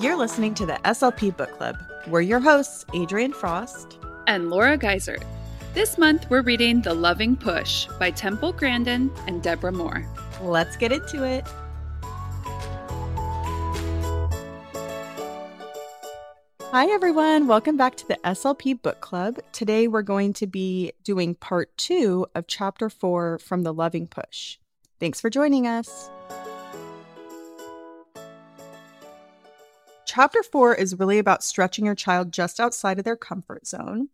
You're listening to the SLP Book Club. We're your hosts, Adrian Frost and Laura Geiser. This month, we're reading The Loving Push by Temple Grandin and Debra Moore. Let's get into it. Hi, everyone. Welcome back to the SLP Book Club. Today, we're going to be doing part two of chapter four from The Loving Push. Thanks for joining us. Chapter four is really about stretching your child just outside of their comfort zone.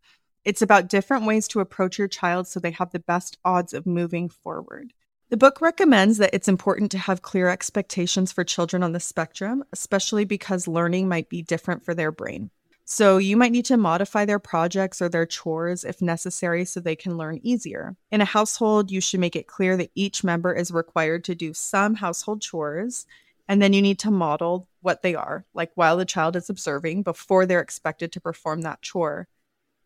It's about different ways to approach your child so they have the best odds of moving forward. The book recommends that it's important to have clear expectations for children on the spectrum, especially because learning might be different for their brain. So, you might need to modify their projects or their chores if necessary so they can learn easier. In a household, you should make it clear that each member is required to do some household chores and then you need to model what they are, like while the child is observing before they're expected to perform that chore.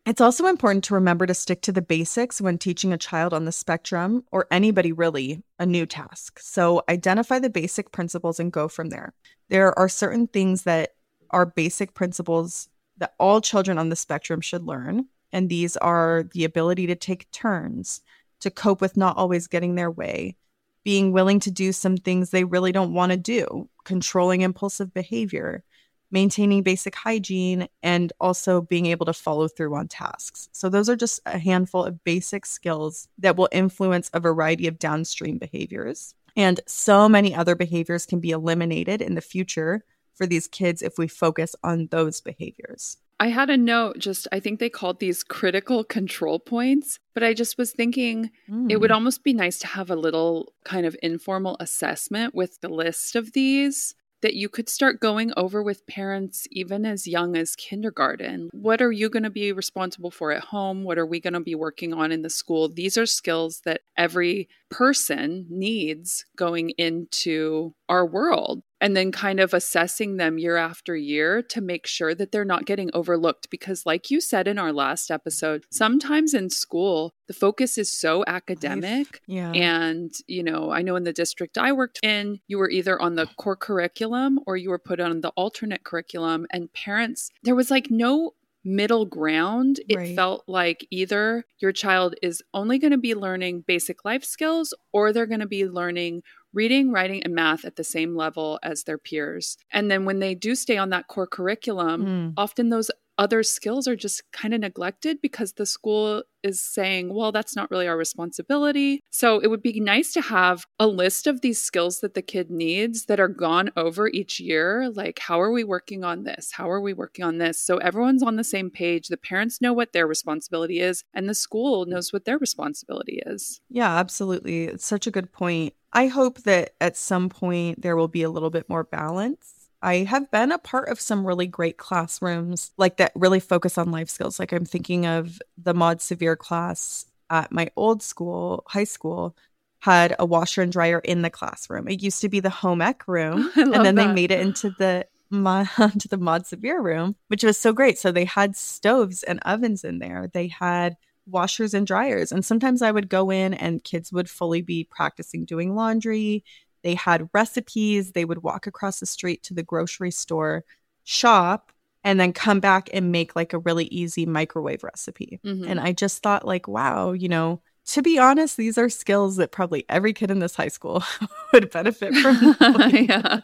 It's also important to remember to stick to the basics when teaching a child on the spectrum, or anybody really, a new task. So identify the basic principles and go from there. There are certain things that are basic principles that all children on the spectrum should learn. And these are the ability to take turns, to cope with not always getting their way, being willing to do some things they really don't want to do, controlling impulsive behavior, maintaining basic hygiene, and also being able to follow through on tasks. So, those are just a handful of basic skills that will influence a variety of downstream behaviors. And so many other behaviors can be eliminated in the future for these kids if we focus on those behaviors. I had a note just, I think they called these critical control points, but I just was thinking mm. it would hmm. almost be nice to have a little kind of informal assessment with the list of these that you could start going over with parents even as young as kindergarten. What are you going to be responsible for at home? What are we going to be working on in the school? These are skills that every person needs going into our world and then kind of assessing them year after year to make sure that they're not getting overlooked. Because, like you said in our last episode, sometimes in school, the focus is so academic. Yeah. And, you know, I know in the district I worked in, you were either on the core curriculum or you were put on the alternate curriculum, and parents, there was like no middle ground. It right. felt like either your child is only going to be learning basic life skills or they're going to be learning reading, writing, and math at the same level as their peers. And then when they do stay on that core curriculum, mm. often those other skills are just kind of neglected because the school is saying, well, that's not really our responsibility. So it would be nice to have a list of these skills that the kid needs that are gone over each year. Like, how are we working on this? How are we working on this? So everyone's on the same page. The parents know what their responsibility is, and the school knows what their responsibility is. Yeah, absolutely. It's such a good point. I hope that at some point there will be a little bit more balance I have been a part of some really great classrooms like that really focus on life skills. Like I'm thinking of the Mod Severe class at my old school, high school, had a washer and dryer in the classroom. It used to be the home ec room, and then that. they made it into the mod, to the Mod Severe room, which was so great. So they had stoves and ovens in there. They had washers and dryers. And sometimes I would go in and kids would fully be practicing doing laundry. They had recipes. They would walk across the street to the grocery store, shop, and then come back and make like a really easy microwave recipe. Mm-hmm. And I just thought, like, wow, you know, to be honest, these are skills that probably every kid in this high school would benefit from. yeah.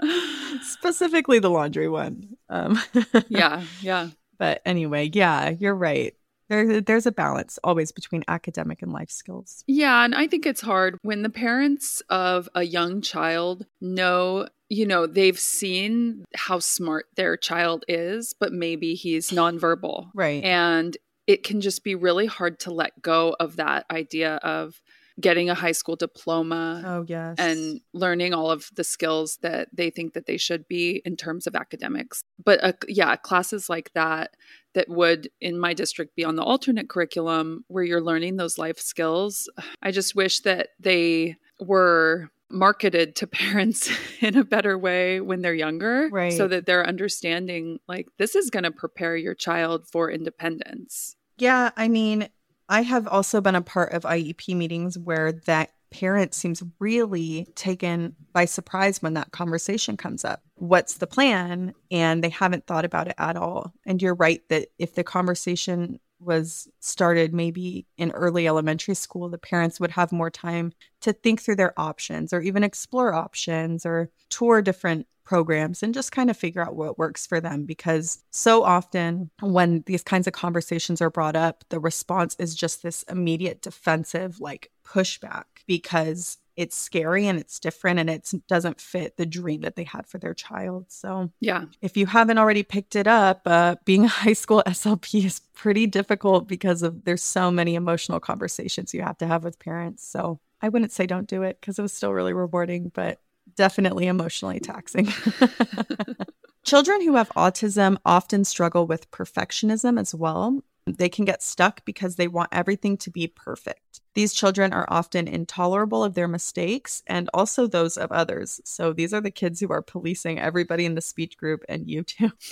Specifically the laundry one. Um, yeah, yeah. But anyway, yeah, you're right. There, there's a balance always between academic and life skills. Yeah, and I think it's hard when the parents of a young child know, you know, they've seen how smart their child is, but maybe he's nonverbal. Right. And it can just be really hard to let go of that idea of getting a high school diploma oh yes and learning all of the skills that they think that they should be in terms of academics but uh, yeah classes like that that would in my district be on the alternate curriculum where you're learning those life skills. I just wish that they were marketed to parents in a better way when they're younger right. so that they're understanding like this is going to prepare your child for independence. Yeah i mean i have also been a part of iep meetings where that parent seems really taken by surprise when that conversation comes up what's the plan? And they haven't thought about it at all. And you're right that if the conversation was started maybe in early elementary school, the parents would have more time to think through their options or even explore options or tour different programs and just kind of figure out what works for them because so often when these kinds of conversations are brought up the response is just this immediate defensive like pushback because it's scary and it's different and it doesn't fit the dream that they had for their child. So, yeah. If you haven't already picked it up, uh, being a high school SLP is pretty difficult because of there's so many emotional conversations you have to have with parents. So, I wouldn't say don't do it because it was still really rewarding, but definitely emotionally taxing. Children who have autism often struggle with perfectionism as well. They can get stuck because they want everything to be perfect. These children are often intolerable of their mistakes and also those of others. So these are the kids who are policing everybody in the speech group and you too.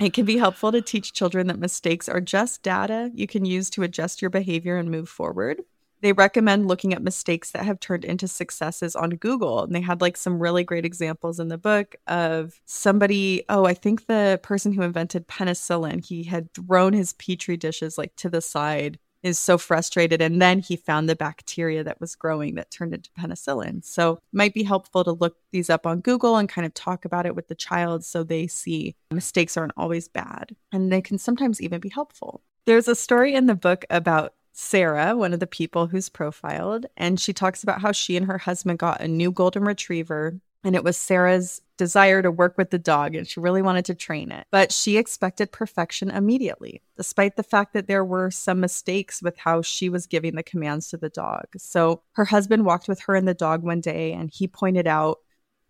it can be helpful to teach children that mistakes are just data you can use to adjust your behavior and move forward they recommend looking at mistakes that have turned into successes on Google. And they had like some really great examples in the book of somebody, oh, I think the person who invented penicillin, he had thrown his petri dishes like to the side is so frustrated and then he found the bacteria that was growing that turned into penicillin so might be helpful to look these up on google and kind of talk about it with the child so they see mistakes aren't always bad and they can sometimes even be helpful there's a story in the book about Sarah, one of the people who's profiled, and she talks about how she and her husband got a new golden retriever. And it was Sarah's desire to work with the dog, and she really wanted to train it. But she expected perfection immediately, despite the fact that there were some mistakes with how she was giving the commands to the dog. So her husband walked with her and the dog one day, and he pointed out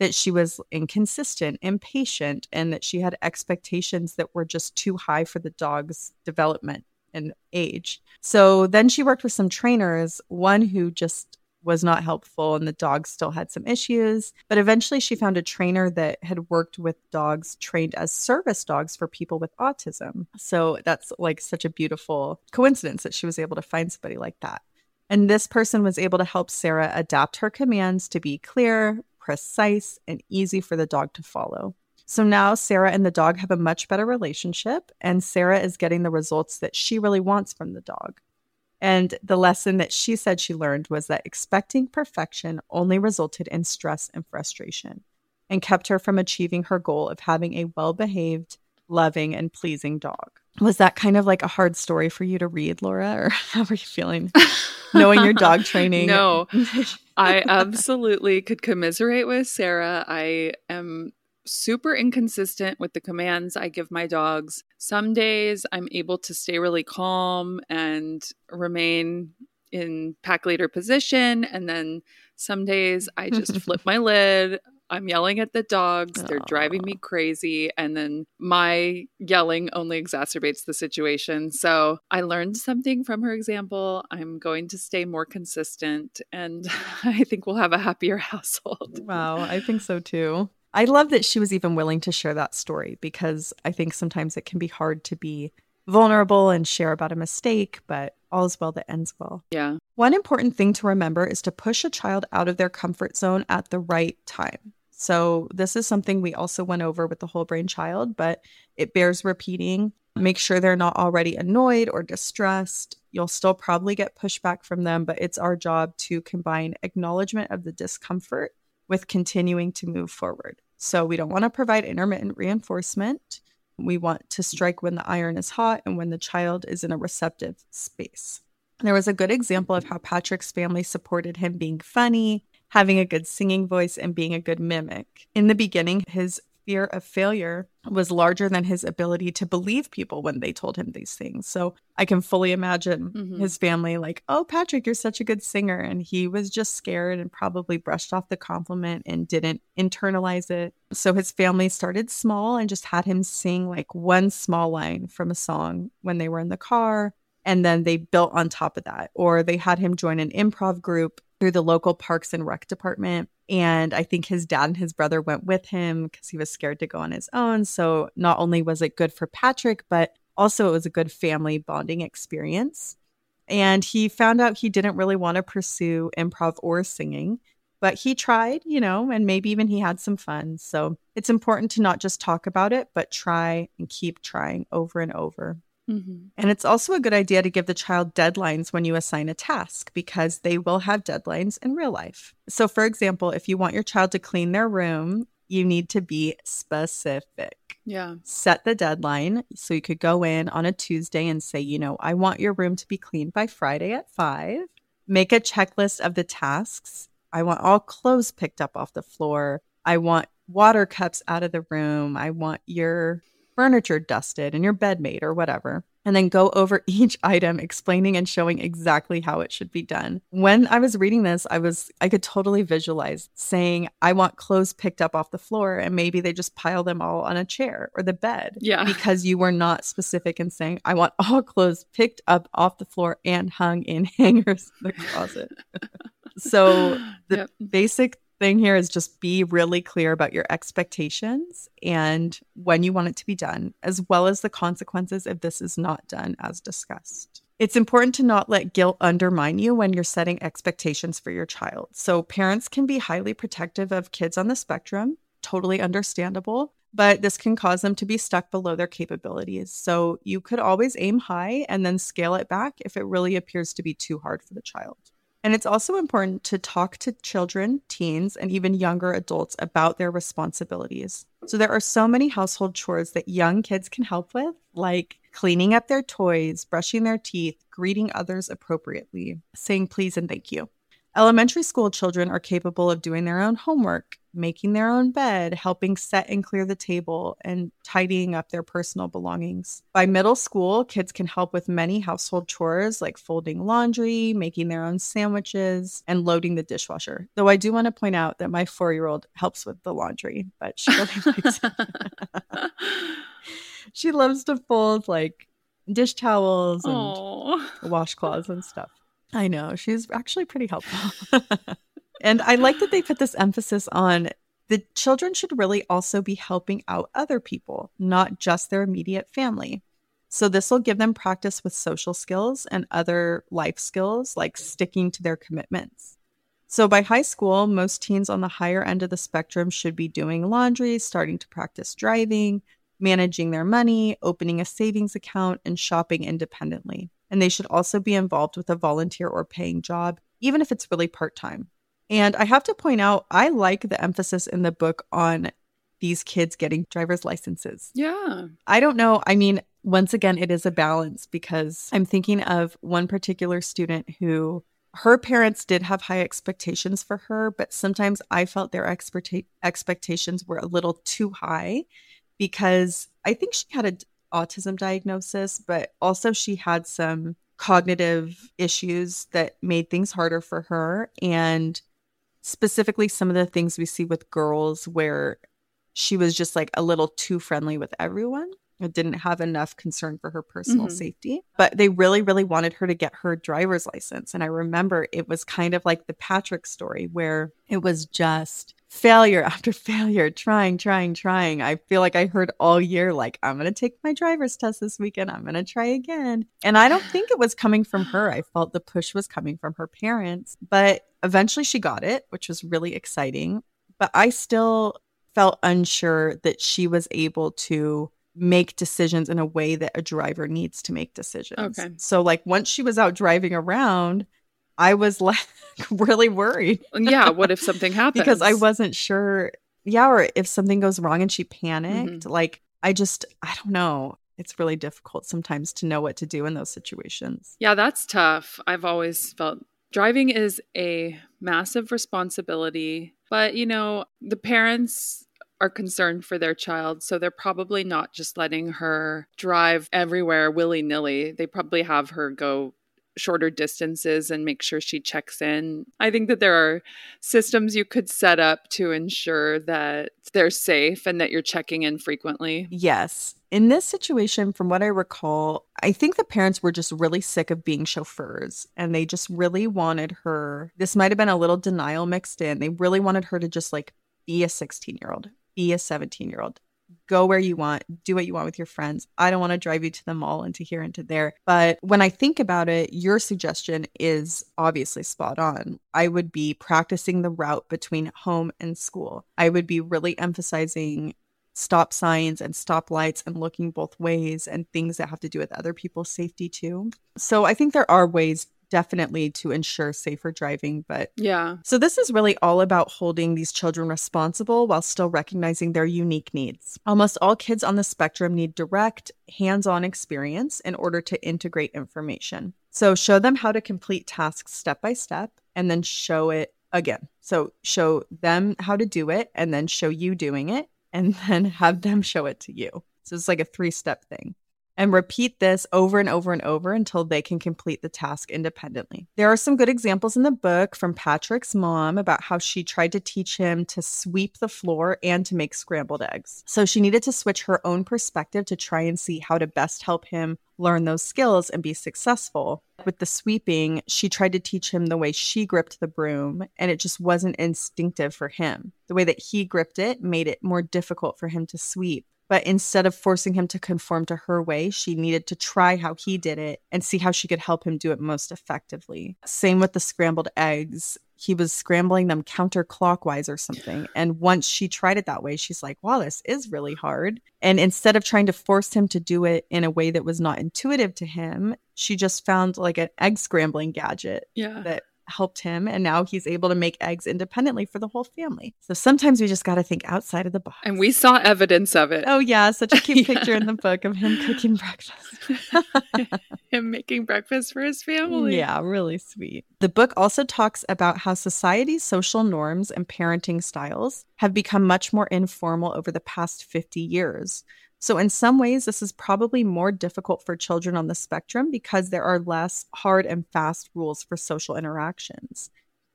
that she was inconsistent, impatient, and that she had expectations that were just too high for the dog's development and age. So then she worked with some trainers, one who just was not helpful and the dog still had some issues. But eventually she found a trainer that had worked with dogs trained as service dogs for people with autism. So that's like such a beautiful coincidence that she was able to find somebody like that. And this person was able to help Sarah adapt her commands to be clear, precise, and easy for the dog to follow. So now Sarah and the dog have a much better relationship, and Sarah is getting the results that she really wants from the dog. And the lesson that she said she learned was that expecting perfection only resulted in stress and frustration and kept her from achieving her goal of having a well behaved, loving, and pleasing dog. Was that kind of like a hard story for you to read, Laura? Or how are you feeling knowing your dog training? no, I absolutely could commiserate with Sarah. I am super inconsistent with the commands I give my dogs. Some days I'm able to stay really calm and remain in pack leader position. And then some days I just flip my lid. I'm yelling at the dogs. They're Aww. driving me crazy. And then my yelling only exacerbates the situation. So I learned something from her example. I'm going to stay more consistent and I think we'll have a happier household. Wow. I think so too. I love that she was even willing to share that story because I think sometimes it can be hard to be vulnerable and share about a mistake, but all's well that ends well. Yeah. One important thing to remember is to push a child out of their comfort zone at the right time. So, this is something we also went over with the whole brain child, but it bears repeating. Make sure they're not already annoyed or distressed. You'll still probably get pushback from them, but it's our job to combine acknowledgement of the discomfort with continuing to move forward. So we don't want to provide intermittent reinforcement. We want to strike when the iron is hot and when the child is in a receptive space. There was a good example of how Patrick's family supported him being funny, having a good singing voice, and being a good mimic. In the beginning, his fear of failure was larger than his ability to believe people when they told him these things. So I can fully imagine mm-hmm. his family like, "Oh, Patrick, you're such a good singer." And he was just scared and probably brushed off the compliment and didn't internalize it. So his family started small and just had him sing like one small line from a song when they were in the car and then they built on top of that or they had him join an improv group through the local parks and rec department and i think his dad and his brother went with him because he was scared to go on his own so not only was it good for patrick but also it was a good family bonding experience and he found out he didn't really want to pursue improv or singing but he tried, you know, and maybe even he had some fun. So it's important to not just talk about it, but try and keep trying over and over. Mm-hmm. And it's also a good idea to give the child deadlines when you assign a task because they will have deadlines in real life. So, for example, if you want your child to clean their room, you need to be specific. Yeah. Set the deadline. So you could go in on a Tuesday and say, you know, I want your room to be cleaned by Friday at five. Make a checklist of the tasks. I want all clothes picked up off the floor. I want water cups out of the room. I want your furniture dusted and your bed made or whatever. And then go over each item, explaining and showing exactly how it should be done. When I was reading this, I was, I could totally visualize saying, I want clothes picked up off the floor, and maybe they just pile them all on a chair or the bed. Yeah. Because you were not specific in saying, I want all clothes picked up off the floor and hung in hangers in the closet. so the yep. basic thing here is just be really clear about your expectations and when you want it to be done, as well as the consequences if this is not done as discussed. It's important to not let guilt undermine you when you're setting expectations for your child. So, parents can be highly protective of kids on the spectrum, totally understandable, but this can cause them to be stuck below their capabilities. So, you could always aim high and then scale it back if it really appears to be too hard for the child. And it's also important to talk to children, teens, and even younger adults about their responsibilities. So there are so many household chores that young kids can help with, like cleaning up their toys, brushing their teeth, greeting others appropriately, saying please and thank you. Elementary school children are capable of doing their own homework, making their own bed, helping set and clear the table, and tidying up their personal belongings. By middle school, kids can help with many household chores like folding laundry, making their own sandwiches, and loading the dishwasher. Though I do want to point out that my four year old helps with the laundry, but she really likes it. she loves to fold like dish towels and Aww. washcloths and stuff. I know. She's actually pretty helpful. and I like that they put this emphasis on the children should really also be helping out other people, not just their immediate family. So, this will give them practice with social skills and other life skills like sticking to their commitments. So, by high school, most teens on the higher end of the spectrum should be doing laundry, starting to practice driving, managing their money, opening a savings account, and shopping independently and they should also be involved with a volunteer or paying job, even if it's really part time. And I have to point out, I like the emphasis in the book on these kids getting driver's licenses. Yeah. I don't know. I mean, once again, it is a balance because I'm thinking of one particular student who her parents did have high expectations for her, but sometimes I felt their expecta- expectations were a little too high because I think she had an autism diagnosis, but also she had some cognitive issues that made things harder for her. And specifically, some of the things we see with girls where she was just like a little too friendly with everyone. It didn't have enough concern for her personal mm-hmm. safety, but they really, really wanted her to get her driver's license. And I remember it was kind of like the Patrick story where it was just failure after failure, trying, trying, trying. I feel like I heard all year, like, I'm going to take my driver's test this weekend. I'm going to try again. And I don't think it was coming from her. I felt the push was coming from her parents. But eventually she got it, which was really exciting. But I still felt unsure that she was able to make decisions in a way that a driver needs to make decisions. Okay. So like once she was out driving around, I was like really worried. yeah, what if something happens? because I wasn't sure. Yeah, or if something goes wrong and she panicked. Mm-hmm. Like I just I don't know. It's really difficult sometimes to know what to do in those situations. Yeah, that's tough. I've always felt driving is a massive responsibility, but you know, the parents are concerned for their child. So they're probably not just letting her drive everywhere willy nilly. They probably have her go shorter distances and make sure she checks in. I think that there are systems you could set up to ensure that they're safe and that you're checking in frequently. Yes. In this situation, from what I recall, I think the parents were just really sick of being chauffeurs and they just really wanted her. This might have been a little denial mixed in. They really wanted her to just like be a 16 year old, be a 17 year old, go where you want, do what you want with your friends. I don't want to drive you to the mall and to here and to there. But when I think about it, your suggestion is obviously spot on. I would be practicing the route between home and school. I would be really emphasizing stop signs and stop lights and looking both ways and things that have to do with other people's safety too. So I think there are ways definitely to ensure safer driving. But yeah. So this is really all about holding these children responsible while still recognizing their unique needs. Almost all kids on the spectrum need direct, hands on experience in order to integrate information. So show them how to complete tasks step by step and then show it again. So show them how to do it and then show you doing it and then have them show it to you. So it's like a three step thing and repeat this over and over and over until they can complete the task independently. There are some good examples in the book from Patrick's mom about how she tried to teach him to sweep the floor and to make scrambled eggs. So she needed to switch her own perspective to try and see how to best help him learn those skills and be successful. With the sweeping, she tried to teach him the way she gripped the broom, and it just wasn't instinctive for him. The way that he gripped it made it more difficult for him to sweep. But instead of forcing him to conform to her way, she needed to try how he did it and see how she could help him do it most effectively. Same with the scrambled eggs. He was scrambling them counterclockwise or something. And once she tried it that way, she's like, wow, this is really hard. And instead of trying to force him to do it in a way that was not intuitive to him, she just found like an egg scrambling gadget yeah. that helped him and now he's able to make eggs independently for the whole family. So sometimes we just got to think outside of the box. And we saw evidence of it. Oh yeah, such a cute yeah. picture in the book of him cooking breakfast. him making breakfast for his family. Yeah, really sweet. The book also talks about how society's social norms and parenting styles have become much more informal over the past 50 years. So, in some ways, this is probably more difficult for children on the spectrum because there are less hard and fast rules for social interactions.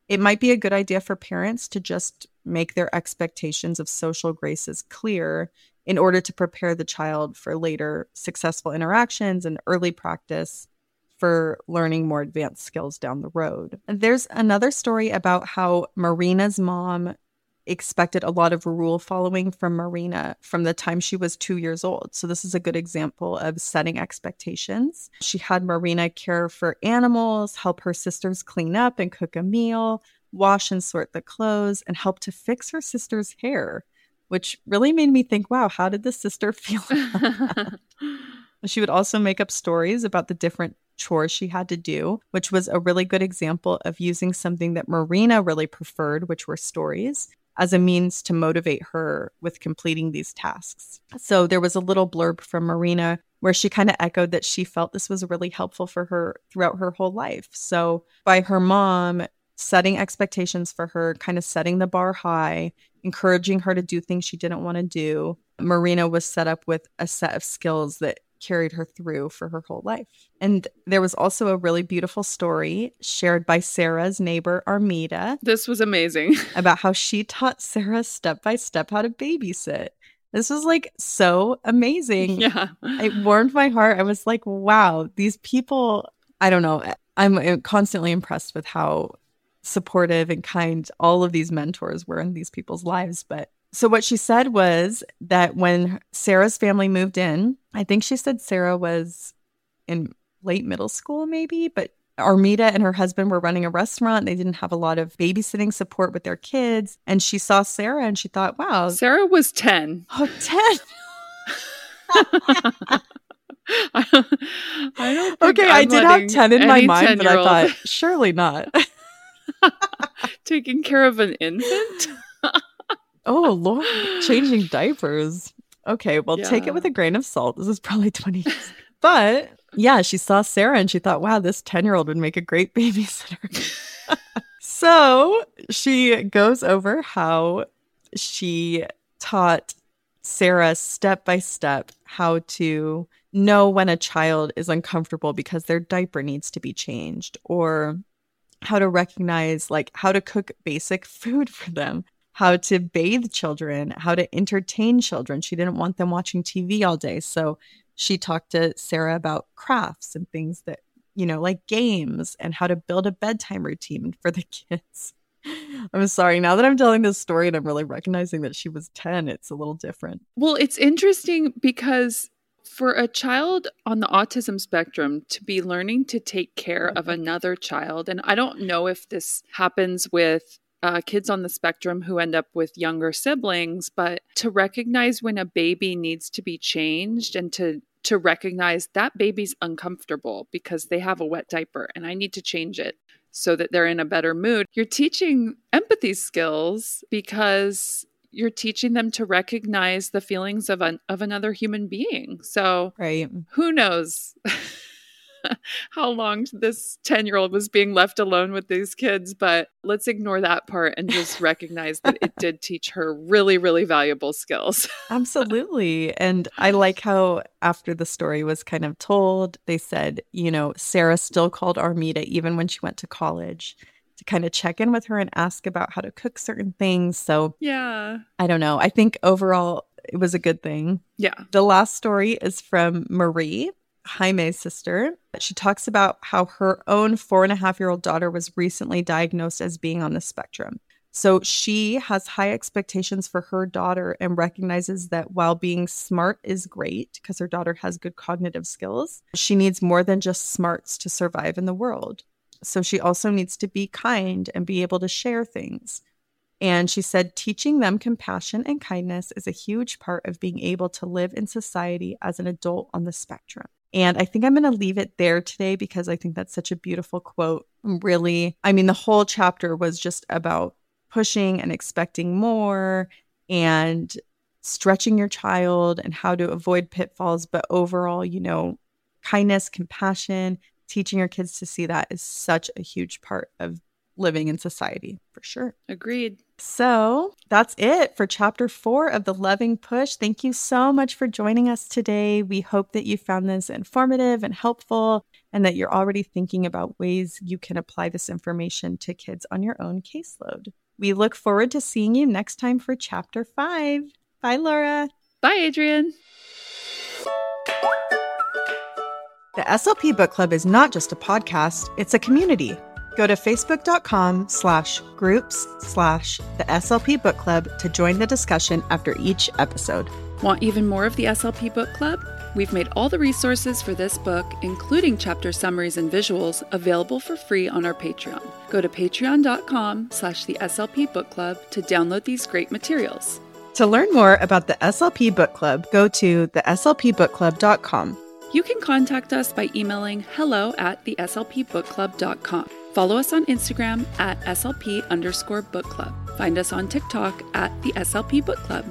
It might be a good idea for parents to just make their expectations of social graces clear in order to prepare the child for later successful interactions and early practice for learning more advanced skills down the road. There's another story about how Marina's mom expected a lot of rule following from Marina from the time she was two years old. So, this is a good example of setting expectations. She had Marina care for animals, help her sisters clean up and cook a meal, wash and sort the clothes, and help to fix her sister's hair, which really made me think wow, how did the sister feel? she would also make up stories about the different chores she had to do, which was a really good example of using something that Marina really preferred, which were stories, as a means to motivate her with completing these tasks. So there was a little blurb from Marina where she kind of echoed that she felt this was really helpful for her throughout her whole life. So by her mom setting expectations for her, kind of setting the bar high, encouraging her to do things she didn't want to do, Marina was set up with a set of skills that carried her through for her whole life. And there was also a really beautiful story shared by Sarah's neighbor, Armida. This was amazing. about how she taught Sarah step by step how to babysit. This was like so amazing. Yeah. It warmed my heart. I was like, wow, these people, I don't know. I'm uh, constantly impressed with how supportive and kind all of these mentors were in these people's lives. But so, what she said was that when Sarah's family moved in, I think she said Sarah was in late middle school, maybe, but Armida and her husband were running a restaurant. They didn't have a lot of babysitting support with their kids. And she saw Sarah and she thought, wow. Sarah was 10. Oh, 10. I don't, I don't okay, I'm I did have 10 in my mind, but I thought, surely not. Taking care of an infant? Oh, Lord, changing diapers. Okay, well, yeah. take it with a grain of salt. This is probably 20 years. but yeah, she saw Sarah and she thought, wow, this 10 year old would make a great babysitter. so she goes over how she taught Sarah step by step how to know when a child is uncomfortable because their diaper needs to be changed or how to recognize like how to cook basic food for them how to bathe children, how to entertain children. She didn't want them watching TV all day. So she talked to Sarah about crafts and things that, you know, like games and how to build a bedtime routine for the kids. I'm sorry. Now that I'm telling this story and I'm really recognizing that she was 10, it's a little different. Well, it's interesting because for a child on the autism spectrum to be learning to take care of mm-hmm. another child, and I don't know if this happens with uh, kids on the spectrum who end up with younger siblings, but to recognize when a baby needs to be changed and to to recognize that baby's uncomfortable because they have a wet diaper and I need to change it so that they're in a better mood. You're teaching empathy skills because you're teaching them to recognize the feelings of an, of another human being. So, right. who knows? how long this 10 year old was being left alone with these kids, but let's ignore that part and just recognize that it did teach her really, really valuable skills. Absolutely. And I like how after the story was kind of told, they said, you know, Sarah still called Armida even when she went to college to kind of check in with her and ask about how to cook certain things. So, yeah, I don't know. I think overall, it was a good thing. Yeah. The last story is from Marie. Jaime's sister. She talks about how her own four and a half year old daughter was recently diagnosed as being on the spectrum. So she has high expectations for her daughter and recognizes that while being smart is great because her daughter has good cognitive skills, she needs more than just smarts to survive in the world. So she also needs to be kind and be able to share things. And she said, teaching them compassion and kindness is a huge part of being able to live in society as an adult on the spectrum. And I think I'm going to leave it there today because I think that's such a beautiful quote. Really, I mean, the whole chapter was just about pushing and expecting more and stretching your child and how to avoid pitfalls. But overall, you know, kindness, compassion, teaching your kids to see that is such a huge part of living in society for sure. Agreed. So that's it for chapter four of The Loving Push. Thank you so much for joining us today. We hope that you found this informative and helpful and that you're already thinking about ways you can apply this information to kids on your own caseload. We look forward to seeing you next time for chapter five. Bye, Laura. Bye, Adrian. The SLP Book Club is not just a podcast, it's a community. Go to facebook.com slash groups slash the SLP Book Club to join the discussion after each episode. Want even more of the SLP Book Club? We've made all the resources for this book, including chapter summaries and visuals, available for free on our Patreon. Go to patreon.com slash the SLP Book Club to download these great materials. To learn more about the SLP Book Club, go to the theslpbookclub.com. You can contact us by emailing hello at the theslpbookclub.com. Follow us on Instagram at SLP underscore book club. Find us on TikTok at the SLP Book Club.